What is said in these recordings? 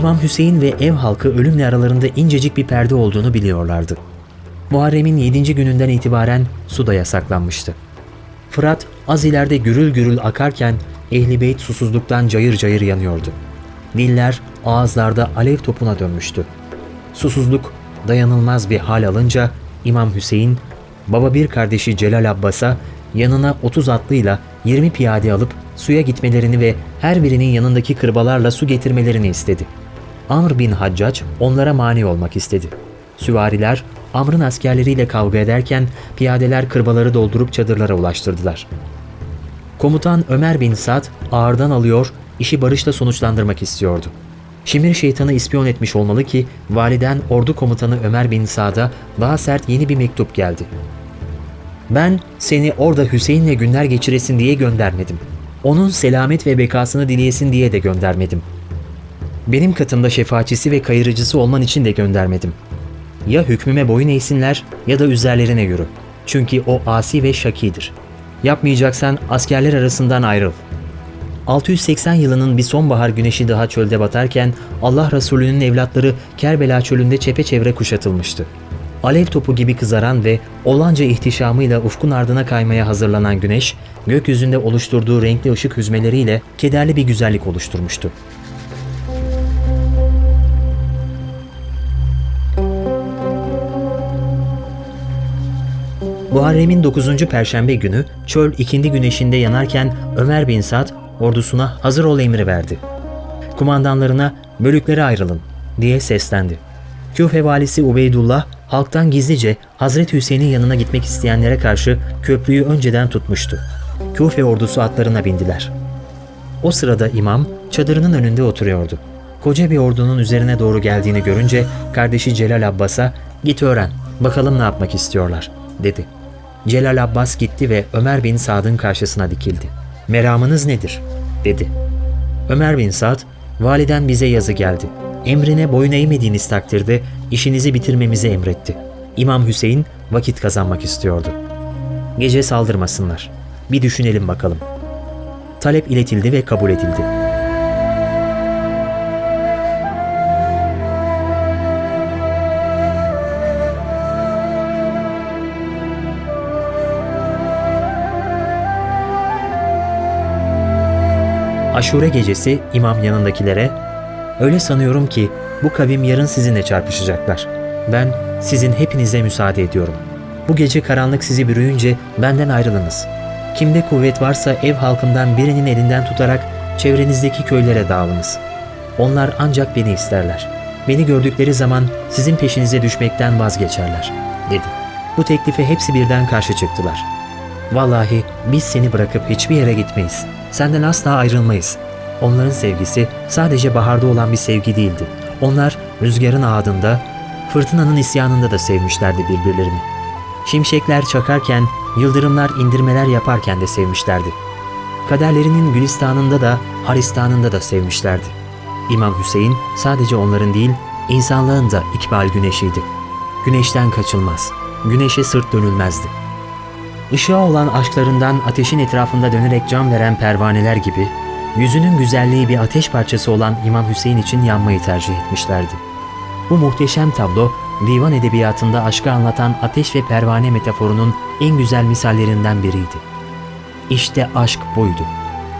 İmam Hüseyin ve ev halkı ölümle aralarında incecik bir perde olduğunu biliyorlardı. Muharrem'in 7. gününden itibaren su da yasaklanmıştı. Fırat az ileride gürül gürül akarken Ehli Beyt susuzluktan cayır cayır yanıyordu. Diller ağızlarda alev topuna dönmüştü. Susuzluk dayanılmaz bir hal alınca İmam Hüseyin, baba bir kardeşi Celal Abbas'a yanına 30 atlıyla 20 piyade alıp suya gitmelerini ve her birinin yanındaki kırbalarla su getirmelerini istedi. Amr bin Haccac onlara mani olmak istedi. Süvariler Amr'ın askerleriyle kavga ederken piyadeler kırbaları doldurup çadırlara ulaştırdılar. Komutan Ömer bin Sad ağırdan alıyor, işi barışla sonuçlandırmak istiyordu. Şimir şeytanı ispiyon etmiş olmalı ki validen ordu komutanı Ömer bin Sad'a daha sert yeni bir mektup geldi. Ben seni orada Hüseyin'le günler geçiresin diye göndermedim. Onun selamet ve bekasını dileyesin diye de göndermedim. Benim katımda şefaatçisi ve kayırıcısı olman için de göndermedim. Ya hükmüme boyun eğsinler ya da üzerlerine yürü. Çünkü o asi ve şakidir. Yapmayacaksan askerler arasından ayrıl. 680 yılının bir sonbahar güneşi daha çölde batarken Allah Resulü'nün evlatları Kerbela çölünde çepeçevre kuşatılmıştı. Alev topu gibi kızaran ve olanca ihtişamıyla ufkun ardına kaymaya hazırlanan güneş, gökyüzünde oluşturduğu renkli ışık hüzmeleriyle kederli bir güzellik oluşturmuştu. Muharrem'in 9. perşembe günü çöl ikindi güneşinde yanarken Ömer bin Sad ordusuna hazır ol emri verdi. Kumandanlarına bölüklere ayrılın diye seslendi. Küfe valisi Ubeydullah halktan gizlice Hazreti Hüseyin'in yanına gitmek isteyenlere karşı köprüyü önceden tutmuştu. Küfe ordusu atlarına bindiler. O sırada imam çadırının önünde oturuyordu. Koca bir ordunun üzerine doğru geldiğini görünce kardeşi Celal Abbas'a git öğren bakalım ne yapmak istiyorlar dedi. Celal Abbas gitti ve Ömer bin Sad'ın karşısına dikildi. Meramınız nedir? dedi. Ömer bin Sad, validen bize yazı geldi. Emrine boyun eğmediğiniz takdirde işinizi bitirmemizi emretti. İmam Hüseyin vakit kazanmak istiyordu. Gece saldırmasınlar. Bir düşünelim bakalım. Talep iletildi ve kabul edildi. Aşure gecesi imam yanındakilere Öyle sanıyorum ki bu kavim yarın sizinle çarpışacaklar. Ben sizin hepinize müsaade ediyorum. Bu gece karanlık sizi bürüyünce benden ayrılınız. Kimde kuvvet varsa ev halkından birinin elinden tutarak çevrenizdeki köylere dağılınız. Onlar ancak beni isterler. Beni gördükleri zaman sizin peşinize düşmekten vazgeçerler, dedi. Bu teklife hepsi birden karşı çıktılar. Vallahi biz seni bırakıp hiçbir yere gitmeyiz. Senden asla ayrılmayız. Onların sevgisi sadece baharda olan bir sevgi değildi. Onlar rüzgarın ağadında, fırtınanın isyanında da sevmişlerdi birbirlerini. Şimşekler çakarken, yıldırımlar indirmeler yaparken de sevmişlerdi. Kaderlerinin Gülistan'ında da, Haristan'ında da sevmişlerdi. İmam Hüseyin sadece onların değil, insanlığın da ikbal güneşiydi. Güneşten kaçılmaz, güneşe sırt dönülmezdi. Işığa olan aşklarından ateşin etrafında dönerek can veren pervaneler gibi yüzünün güzelliği bir ateş parçası olan İmam Hüseyin için yanmayı tercih etmişlerdi. Bu muhteşem tablo, divan edebiyatında aşkı anlatan ateş ve pervane metaforunun en güzel misallerinden biriydi. İşte aşk buydu.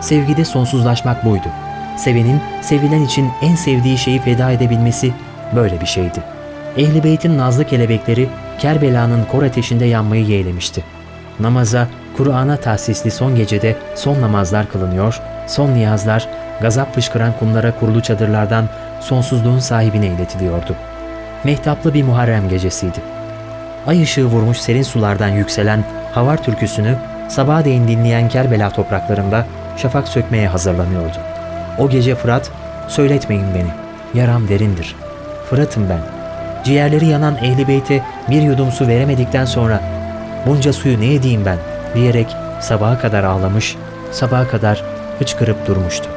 Sevgide sonsuzlaşmak buydu. Sevenin, sevilen için en sevdiği şeyi feda edebilmesi böyle bir şeydi. Ehli Beyt'in nazlı kelebekleri Kerbela'nın kor ateşinde yanmayı yeğlemişti. Namaza, Kur'an'a tahsisli son gecede son namazlar kılınıyor, son niyazlar gazap fışkıran kumlara kurulu çadırlardan sonsuzluğun sahibine iletiliyordu. Mehtaplı bir Muharrem gecesiydi. Ay ışığı vurmuş serin sulardan yükselen havar türküsünü sabaha değin dinleyen Kerbela topraklarında şafak sökmeye hazırlanıyordu. O gece Fırat, söyletmeyin beni, yaram derindir. Fırat'ım ben. Ciğerleri yanan Ehli Beyt'e bir yudum su veremedikten sonra bunca suyu ne edeyim ben diyerek sabaha kadar ağlamış, sabaha kadar hıçkırıp durmuştu.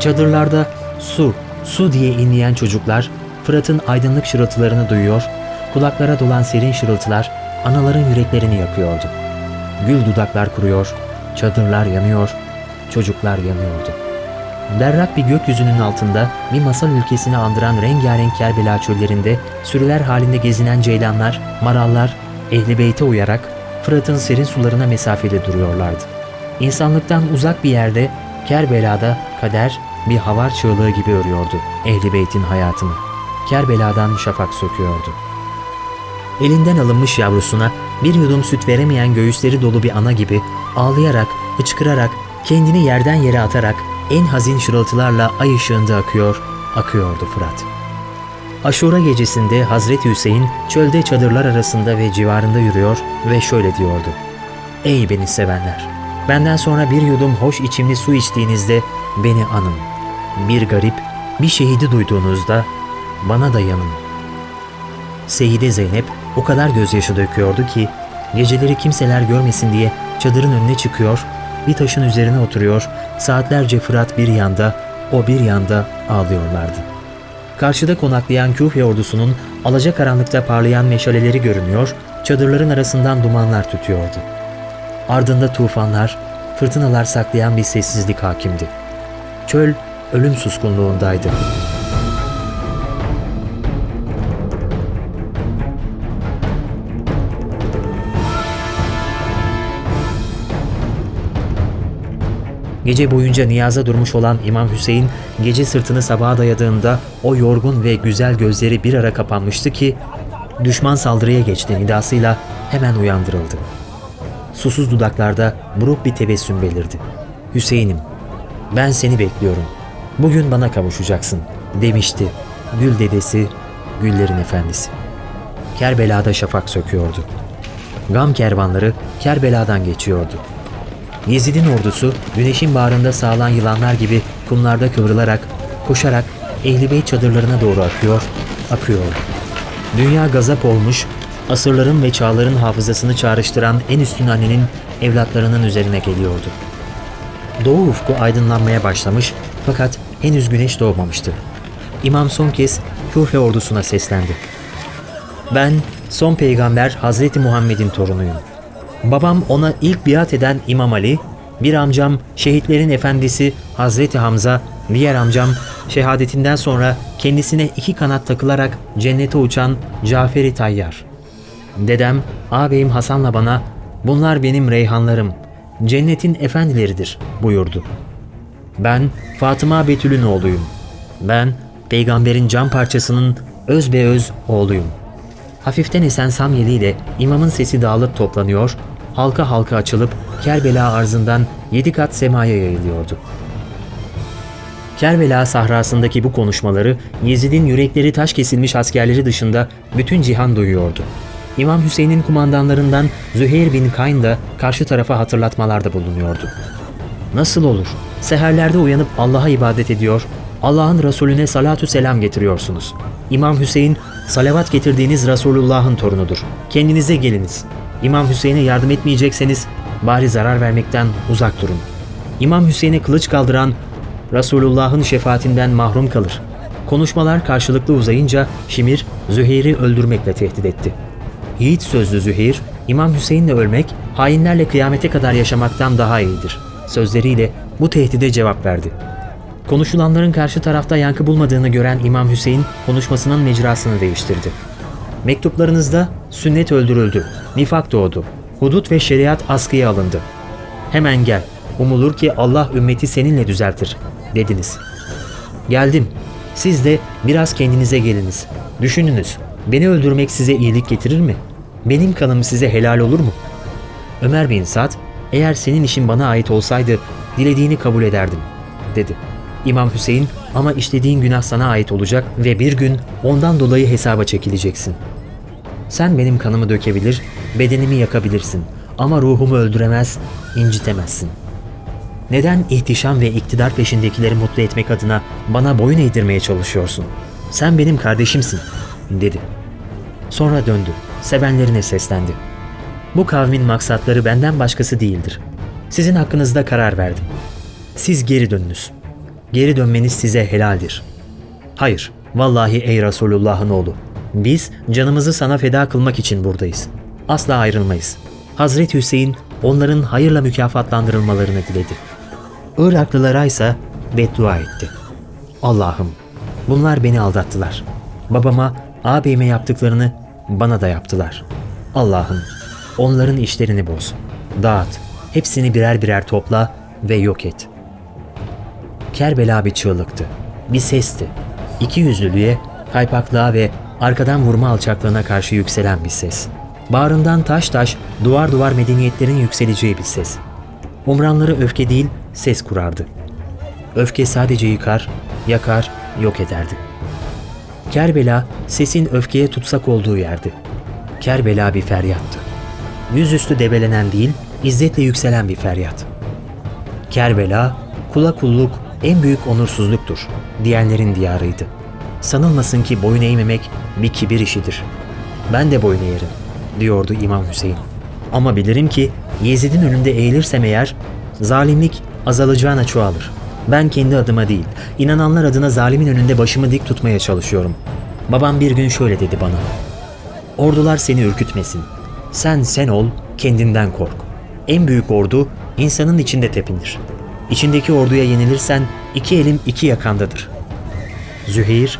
Çadırlarda su, su diye inleyen çocuklar Fırat'ın aydınlık şırıltılarını duyuyor, kulaklara dolan serin şırıltılar anaların yüreklerini yakıyordu. Gül dudaklar kuruyor, çadırlar yanıyor, çocuklar yanıyordu. Berrak bir gökyüzünün altında bir masal ülkesini andıran rengarenk Kerbela çöllerinde sürüler halinde gezinen ceylanlar, marallar, ehli beyte uyarak Fırat'ın serin sularına mesafede duruyorlardı. İnsanlıktan uzak bir yerde Kerbela'da kader bir havar çığlığı gibi örüyordu ehli beytin hayatını. Kerbela'dan şafak söküyordu. Elinden alınmış yavrusuna bir yudum süt veremeyen göğüsleri dolu bir ana gibi ağlayarak, hıçkırarak, kendini yerden yere atarak en hazin şırıltılarla ay ışığında akıyor, akıyordu Fırat. Aşura gecesinde Hazreti Hüseyin çölde çadırlar arasında ve civarında yürüyor ve şöyle diyordu. Ey beni sevenler! Benden sonra bir yudum hoş içimli su içtiğinizde beni anın. Bir garip, bir şehidi duyduğunuzda bana da yanın. Seyide Zeynep o kadar gözyaşı döküyordu ki geceleri kimseler görmesin diye çadırın önüne çıkıyor, bir taşın üzerine oturuyor, saatlerce Fırat bir yanda, o bir yanda ağlıyorlardı. Karşıda konaklayan Küfe ordusunun alacakaranlıkta parlayan meşaleleri görünüyor, çadırların arasından dumanlar tütüyordu. Ardında tufanlar, fırtınalar saklayan bir sessizlik hakimdi. Çöl ölüm suskunluğundaydı. Gece boyunca niyaza durmuş olan İmam Hüseyin gece sırtını sabaha dayadığında o yorgun ve güzel gözleri bir ara kapanmıştı ki düşman saldırıya geçti nidasıyla hemen uyandırıldı. Susuz dudaklarda buruk bir tebessüm belirdi. Hüseyin'im ben seni bekliyorum. Bugün bana kavuşacaksın demişti gül dedesi, güllerin efendisi. Kerbela'da şafak söküyordu. Gam kervanları Kerbela'dan geçiyordu. Yezid'in ordusu güneşin bağrında sağlan yılanlar gibi kumlarda kıvrılarak, koşarak Ehli Beyt çadırlarına doğru akıyor, akıyor. Dünya gazap olmuş, asırların ve çağların hafızasını çağrıştıran en üstün annenin evlatlarının üzerine geliyordu. Doğu ufku aydınlanmaya başlamış fakat henüz güneş doğmamıştı. İmam son kez Küfe ordusuna seslendi. Ben son peygamber Hazreti Muhammed'in torunuyum. Babam ona ilk biat eden İmam Ali, bir amcam şehitlerin efendisi Hazreti Hamza, diğer amcam şehadetinden sonra kendisine iki kanat takılarak cennete uçan Caferi Tayyar. Dedem, ağabeyim Hasan'la bana bunlar benim reyhanlarım, cennetin efendileridir buyurdu. Ben Fatıma Betül'ün oğluyum. Ben peygamberin can parçasının öz be öz oğluyum. Hafiften esen samyeliyle imamın sesi dağılıp toplanıyor, halka halka açılıp Kerbela arzından yedi kat semaya yayılıyordu. Kerbela sahrasındaki bu konuşmaları Yezid'in yürekleri taş kesilmiş askerleri dışında bütün cihan duyuyordu. İmam Hüseyin'in kumandanlarından Züheyr bin Kayn da karşı tarafa hatırlatmalarda bulunuyordu. Nasıl olur? Seherlerde uyanıp Allah'a ibadet ediyor, Allah'ın Resulüne salatü selam getiriyorsunuz. İmam Hüseyin, salavat getirdiğiniz Resulullah'ın torunudur. Kendinize geliniz. İmam Hüseyin'e yardım etmeyecekseniz bari zarar vermekten uzak durun. İmam Hüseyin'e kılıç kaldıran Resulullah'ın şefaatinden mahrum kalır. Konuşmalar karşılıklı uzayınca Şimir, Züheyr'i öldürmekle tehdit etti. Yiğit sözlü Züheyr, İmam Hüseyin'le ölmek, hainlerle kıyamete kadar yaşamaktan daha iyidir. Sözleriyle bu tehdide cevap verdi. Konuşulanların karşı tarafta yankı bulmadığını gören İmam Hüseyin konuşmasının mecrasını değiştirdi. Mektuplarınızda sünnet öldürüldü, nifak doğdu, hudut ve şeriat askıya alındı. Hemen gel, umulur ki Allah ümmeti seninle düzeltir, dediniz. Geldim, siz de biraz kendinize geliniz. Düşününüz, beni öldürmek size iyilik getirir mi? Benim kanım size helal olur mu? Ömer bin Sad, eğer senin işin bana ait olsaydı dilediğini kabul ederdim, dedi. İmam Hüseyin ama işlediğin günah sana ait olacak ve bir gün ondan dolayı hesaba çekileceksin. Sen benim kanımı dökebilir, bedenimi yakabilirsin ama ruhumu öldüremez, incitemezsin. Neden ihtişam ve iktidar peşindekileri mutlu etmek adına bana boyun eğdirmeye çalışıyorsun? Sen benim kardeşimsin, dedi. Sonra döndü, sevenlerine seslendi. Bu kavmin maksatları benden başkası değildir. Sizin hakkınızda karar verdim. Siz geri dönünüz. Geri dönmeniz size helaldir. Hayır, vallahi ey Resulullah'ın oğlu. Biz canımızı sana feda kılmak için buradayız. Asla ayrılmayız. Hazreti Hüseyin onların hayırla mükafatlandırılmalarını diledi. Iraklılara ise beddua etti. Allah'ım bunlar beni aldattılar. Babama, ağabeyime yaptıklarını bana da yaptılar. Allah'ım onların işlerini boz. Dağıt. Hepsini birer birer topla ve yok et. Kerbela bir çığlıktı. Bir sesti. İki yüzlülüğe, kaypaklığa ve arkadan vurma alçaklığına karşı yükselen bir ses. Bağrından taş taş, duvar duvar medeniyetlerin yükseleceği bir ses. Umranları öfke değil, ses kurardı. Öfke sadece yıkar, yakar, yok ederdi. Kerbela, sesin öfkeye tutsak olduğu yerdi. Kerbela bir feryattı. Yüzüstü debelenen değil, izzetle yükselen bir feryat. Kerbela, kula kulluk en büyük onursuzluktur diyenlerin diyarıydı. Sanılmasın ki boyun eğmemek bir kibir işidir. Ben de boyun eğerim, diyordu İmam Hüseyin. Ama bilirim ki Yezid'in önünde eğilirsem eğer, zalimlik azalacağına çoğalır. Ben kendi adıma değil, inananlar adına zalimin önünde başımı dik tutmaya çalışıyorum. Babam bir gün şöyle dedi bana. Ordular seni ürkütmesin. Sen sen ol, kendinden kork. En büyük ordu insanın içinde tepinir. İçindeki orduya yenilirsen iki elim iki yakandadır. Züheyr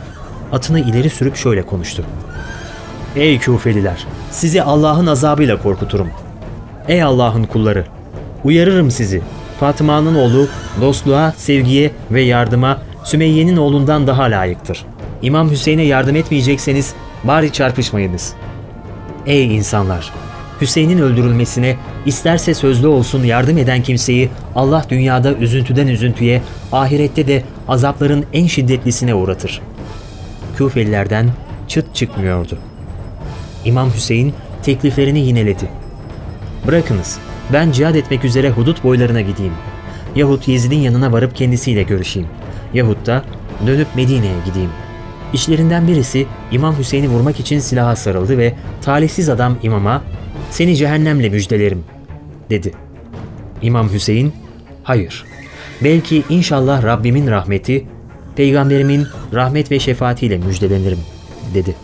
atını ileri sürüp şöyle konuştu. Ey Küfeliler! Sizi Allah'ın azabıyla korkuturum. Ey Allah'ın kulları! Uyarırım sizi. Fatıma'nın oğlu dostluğa, sevgiye ve yardıma Sümeyye'nin oğlundan daha layıktır. İmam Hüseyin'e yardım etmeyecekseniz bari çarpışmayınız. Ey insanlar! Hüseyin'in öldürülmesine isterse sözlü olsun yardım eden kimseyi Allah dünyada üzüntüden üzüntüye, ahirette de azapların en şiddetlisine uğratır. Küfelilerden çıt çıkmıyordu. İmam Hüseyin tekliflerini yineledi. Bırakınız, ben cihad etmek üzere hudut boylarına gideyim. Yahut Yezid'in yanına varıp kendisiyle görüşeyim. Yahut da dönüp Medine'ye gideyim. İçlerinden birisi İmam Hüseyin'i vurmak için silaha sarıldı ve talihsiz adam imama ''Seni cehennemle müjdelerim.'' dedi. İmam Hüseyin ''Hayır, belki inşallah Rabbimin rahmeti, peygamberimin rahmet ve şefaatiyle müjdelenirim.'' dedi.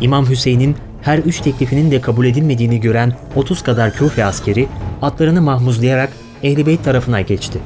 İmam Hüseyin'in her üç teklifinin de kabul edilmediğini gören 30 kadar Küfe askeri atlarını mahmuzlayarak Ehl-i Beyt tarafına geçti.